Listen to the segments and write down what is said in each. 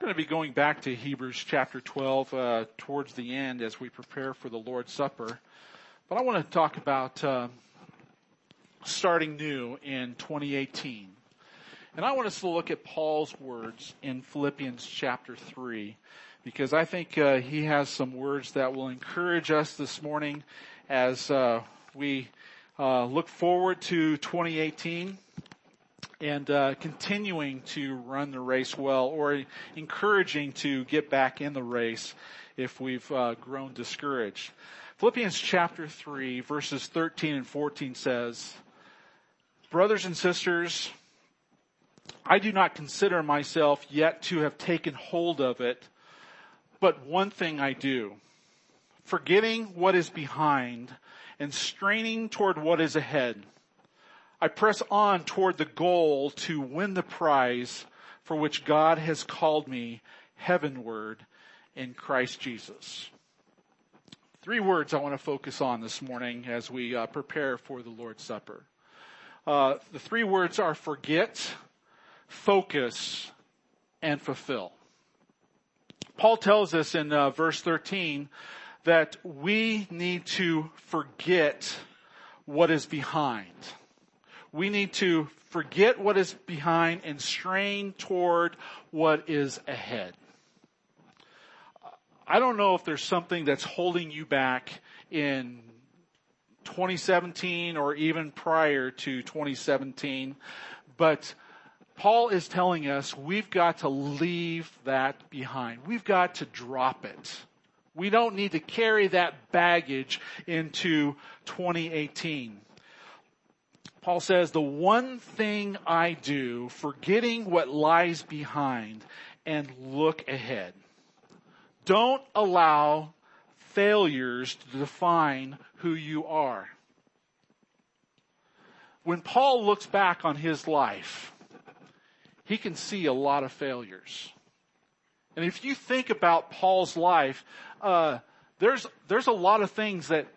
We're going to be going back to Hebrews chapter 12 uh, towards the end as we prepare for the Lord's Supper. But I want to talk about uh, starting new in 2018. And I want us to look at Paul's words in Philippians chapter 3 because I think uh, he has some words that will encourage us this morning as uh, we uh, look forward to 2018 and uh, continuing to run the race well or encouraging to get back in the race if we've uh, grown discouraged. Philippians chapter 3 verses 13 and 14 says, Brothers and sisters, I do not consider myself yet to have taken hold of it, but one thing I do, forgetting what is behind and straining toward what is ahead. I press on toward the goal to win the prize for which God has called me heavenward in Christ Jesus. Three words I want to focus on this morning as we uh, prepare for the Lord's Supper. Uh, the three words are forget, focus, and fulfill. Paul tells us in uh, verse 13 that we need to forget what is behind we need to forget what is behind and strain toward what is ahead. I don't know if there's something that's holding you back in 2017 or even prior to 2017, but Paul is telling us we've got to leave that behind. We've got to drop it. We don't need to carry that baggage into 2018. Paul says, the one thing I do, forgetting what lies behind and look ahead. Don't allow failures to define who you are. When Paul looks back on his life, he can see a lot of failures. And if you think about Paul's life, uh, there's there's a lot of things that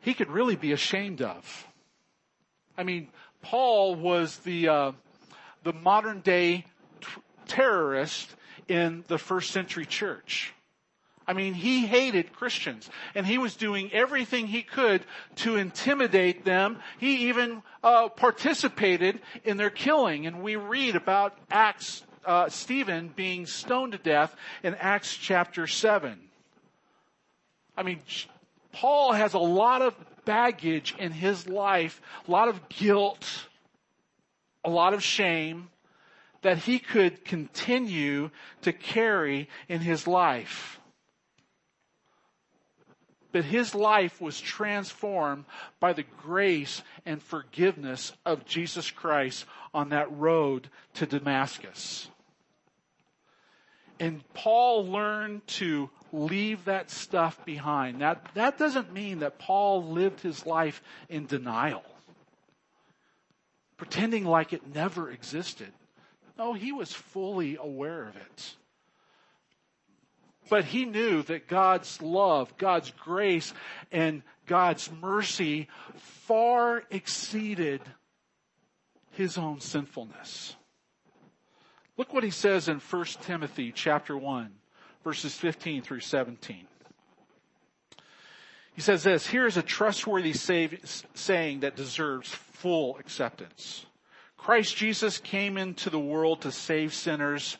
he could really be ashamed of. I mean, Paul was the uh, the modern day t- terrorist in the first century church. I mean, he hated Christians and he was doing everything he could to intimidate them. He even uh, participated in their killing. And we read about Acts, uh, Stephen being stoned to death in Acts chapter 7. I mean, Paul has a lot of baggage in his life, a lot of guilt, a lot of shame that he could continue to carry in his life. But his life was transformed by the grace and forgiveness of Jesus Christ on that road to Damascus. And Paul learned to leave that stuff behind. Now, that doesn't mean that Paul lived his life in denial, pretending like it never existed. No, he was fully aware of it. But he knew that God's love, God's grace, and God's mercy far exceeded his own sinfulness. Look what he says in 1 Timothy chapter 1 verses 15 through 17. He says this, here is a trustworthy save, saying that deserves full acceptance. Christ Jesus came into the world to save sinners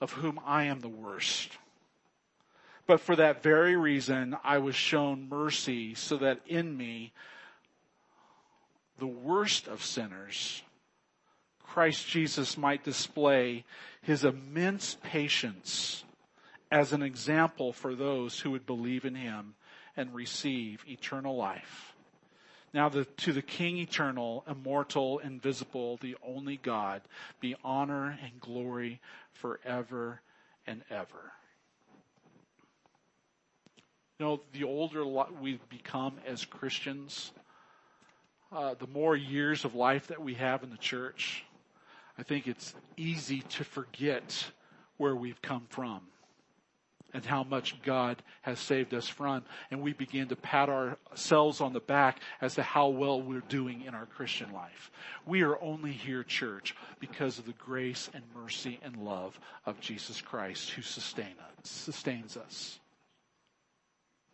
of whom I am the worst. But for that very reason, I was shown mercy so that in me, the worst of sinners, Christ Jesus might display his immense patience as an example for those who would believe in him and receive eternal life. Now the, to the King eternal, immortal, invisible, the only God, be honor and glory forever and ever. You know, the older we become as Christians, uh, the more years of life that we have in the church, I think it's easy to forget where we've come from and how much God has saved us from. And we begin to pat ourselves on the back as to how well we're doing in our Christian life. We are only here, church, because of the grace and mercy and love of Jesus Christ who sustain us, sustains us.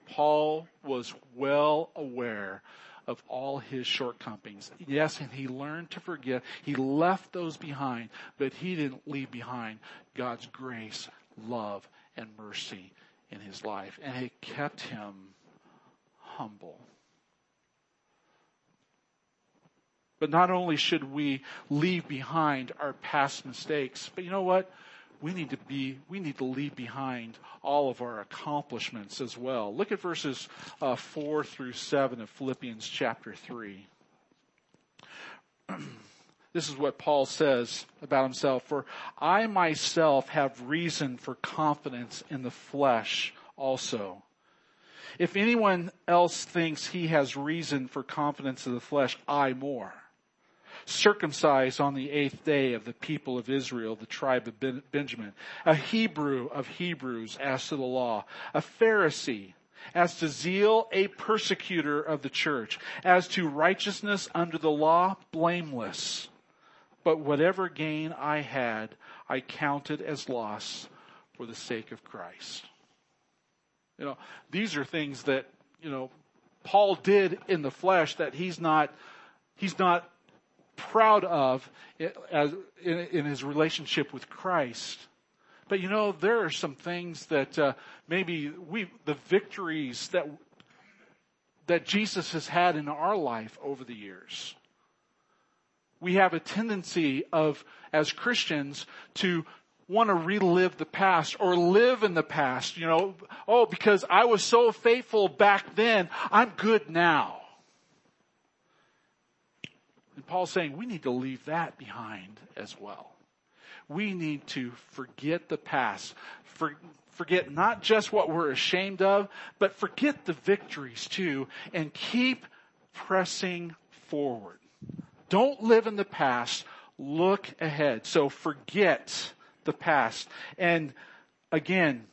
Paul was well aware of all his shortcomings. Yes, and he learned to forgive. He left those behind, but he didn't leave behind God's grace, love, and mercy in his life. And it kept him humble. But not only should we leave behind our past mistakes, but you know what? We need to be, we need to leave behind all of our accomplishments as well. Look at verses uh, 4 through 7 of Philippians chapter 3. This is what Paul says about himself. For I myself have reason for confidence in the flesh also. If anyone else thinks he has reason for confidence in the flesh, I more. Circumcised on the eighth day of the people of Israel, the tribe of Benjamin, a Hebrew of Hebrews as to the law, a Pharisee, as to zeal, a persecutor of the church, as to righteousness under the law, blameless. But whatever gain I had, I counted as loss for the sake of Christ. You know, these are things that, you know, Paul did in the flesh that he's not, he's not proud of in his relationship with Christ. But you know, there are some things that uh, maybe we, the victories that that Jesus has had in our life over the years we have a tendency of, as Christians, to want to relive the past or live in the past, you know, oh, because I was so faithful back then, I'm good now. And Paul's saying we need to leave that behind as well. We need to forget the past. For, forget not just what we're ashamed of, but forget the victories too and keep pressing forward. Don't live in the past. Look ahead. So forget the past. And again,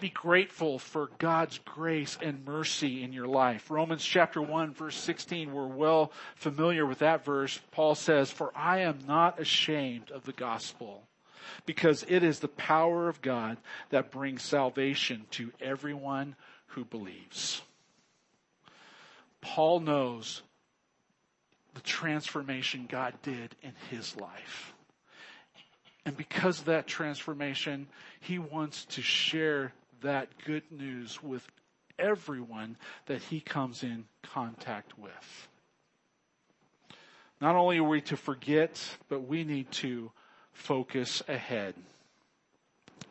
be grateful for God's grace and mercy in your life. Romans chapter 1 verse 16, we're well familiar with that verse. Paul says, For I am not ashamed of the gospel because it is the power of God that brings salvation to everyone who believes. Paul knows the transformation God did in his life. And because of that transformation, he wants to share that good news with everyone that he comes in contact with. Not only are we to forget, but we need to focus ahead.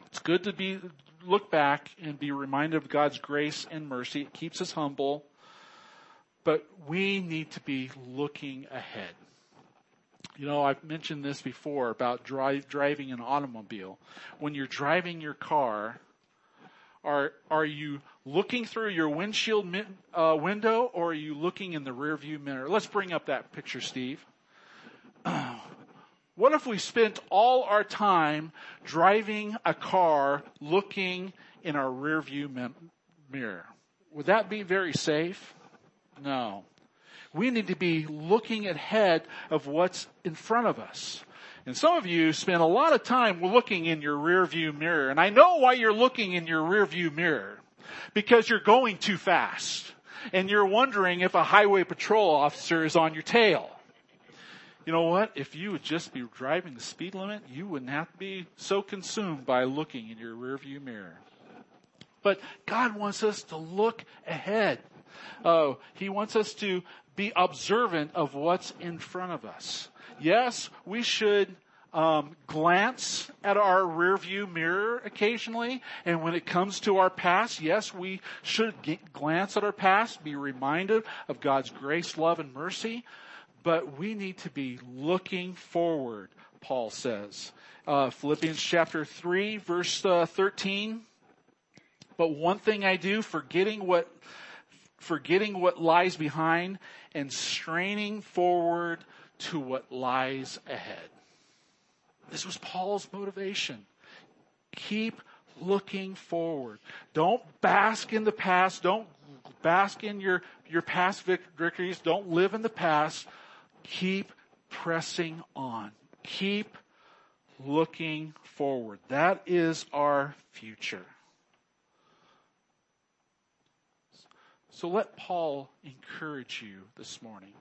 It's good to be, look back and be reminded of God's grace and mercy. It keeps us humble. But we need to be looking ahead. You know, I've mentioned this before about drive, driving an automobile. When you're driving your car, are, are you looking through your windshield uh, window or are you looking in the rearview mirror? Let's bring up that picture, Steve. what if we spent all our time driving a car looking in our rearview mirror? Would that be very safe? No. We need to be looking ahead of what's in front of us. And some of you spend a lot of time looking in your rear view mirror. And I know why you're looking in your rear view mirror. Because you're going too fast. And you're wondering if a highway patrol officer is on your tail. You know what? If you would just be driving the speed limit, you wouldn't have to be so consumed by looking in your rear view mirror. But God wants us to look ahead. Oh, he wants us to be observant of what's in front of us. Yes, we should um, glance at our rearview mirror occasionally, and when it comes to our past, yes, we should glance at our past, be reminded of God's grace, love, and mercy. But we need to be looking forward. Paul says, uh, Philippians chapter three, verse uh, thirteen. But one thing I do, forgetting what forgetting what lies behind and straining forward to what lies ahead. This was Paul's motivation. Keep looking forward. Don't bask in the past. Don't bask in your, your past victories. Don't live in the past. Keep pressing on. Keep looking forward. That is our future. So let Paul encourage you this morning.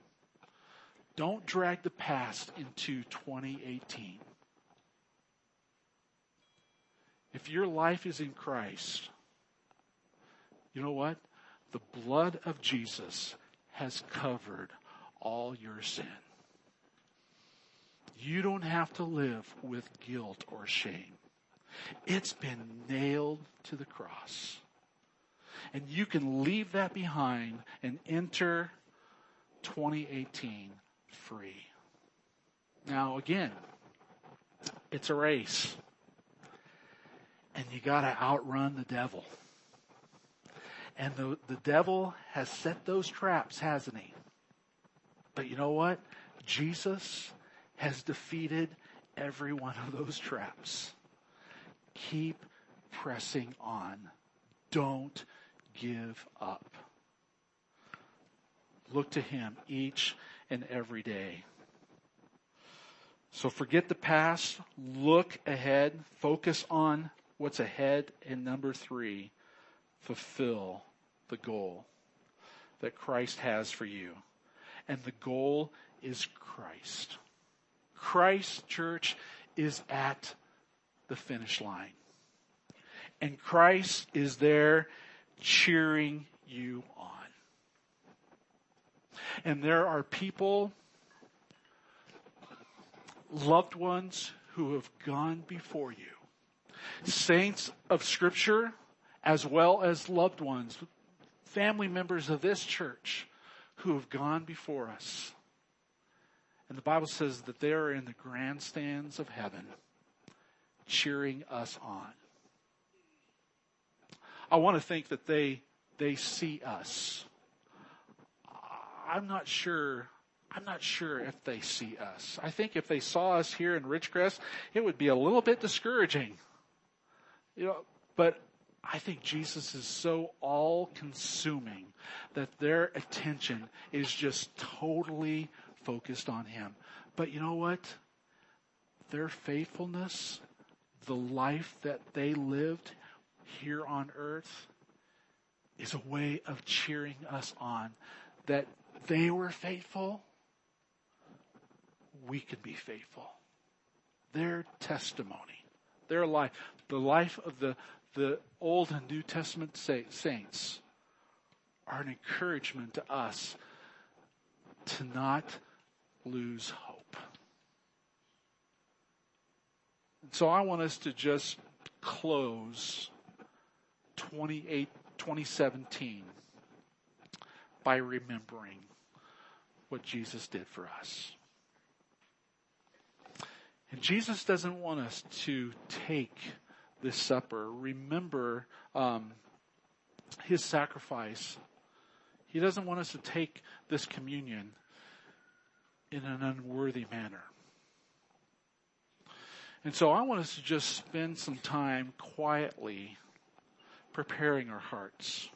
Don't drag the past into 2018. If your life is in Christ, you know what? The blood of Jesus has covered all your sin. You don't have to live with guilt or shame. It's been nailed to the cross. And you can leave that behind and enter 2018 free. Now again, it's a race. And you gotta outrun the devil. And the, the devil has set those traps, hasn't he? But you know what? Jesus has defeated every one of those traps. Keep pressing on. Don't give up. Look to Him each and every day. So forget the past, look ahead, focus on what's ahead, and number three, fulfill the goal that Christ has for you. And the goal is Christ. Christ, church, is at the finish line. And Christ is there cheering you on. And there are people, loved ones who have gone before you. Saints of scripture, as well as loved ones, family members of this church who have gone before us. And the Bible says that they are in the grandstands of heaven cheering us on. I want to think that they, they see us. I'm not sure, I'm not sure if they see us. I think if they saw us here in Ridgecrest, it would be a little bit discouraging. You know, but I think Jesus is so all consuming that their attention is just totally focused on Him. But you know what? Their faithfulness, the life that they lived here on earth is a way of cheering us on that they were faithful. We can be faithful. Their testimony, their life, the life of the, the Old and New Testament saints are an encouragement to us to not lose hope. And so I want us to just close 28, 2017 by remembering what Jesus did for us. And Jesus doesn't want us to take this supper, remember um, his sacrifice. He doesn't want us to take this communion in an unworthy manner. And so I want us to just spend some time quietly preparing our hearts.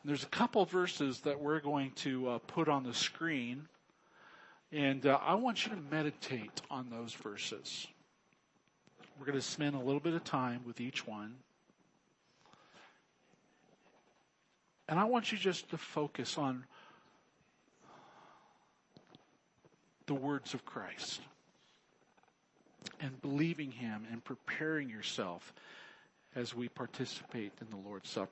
And there's a couple verses that we're going to uh, put on the screen. And uh, I want you to meditate on those verses. We're going to spend a little bit of time with each one. And I want you just to focus on the words of Christ and believing Him and preparing yourself as we participate in the Lord's Supper.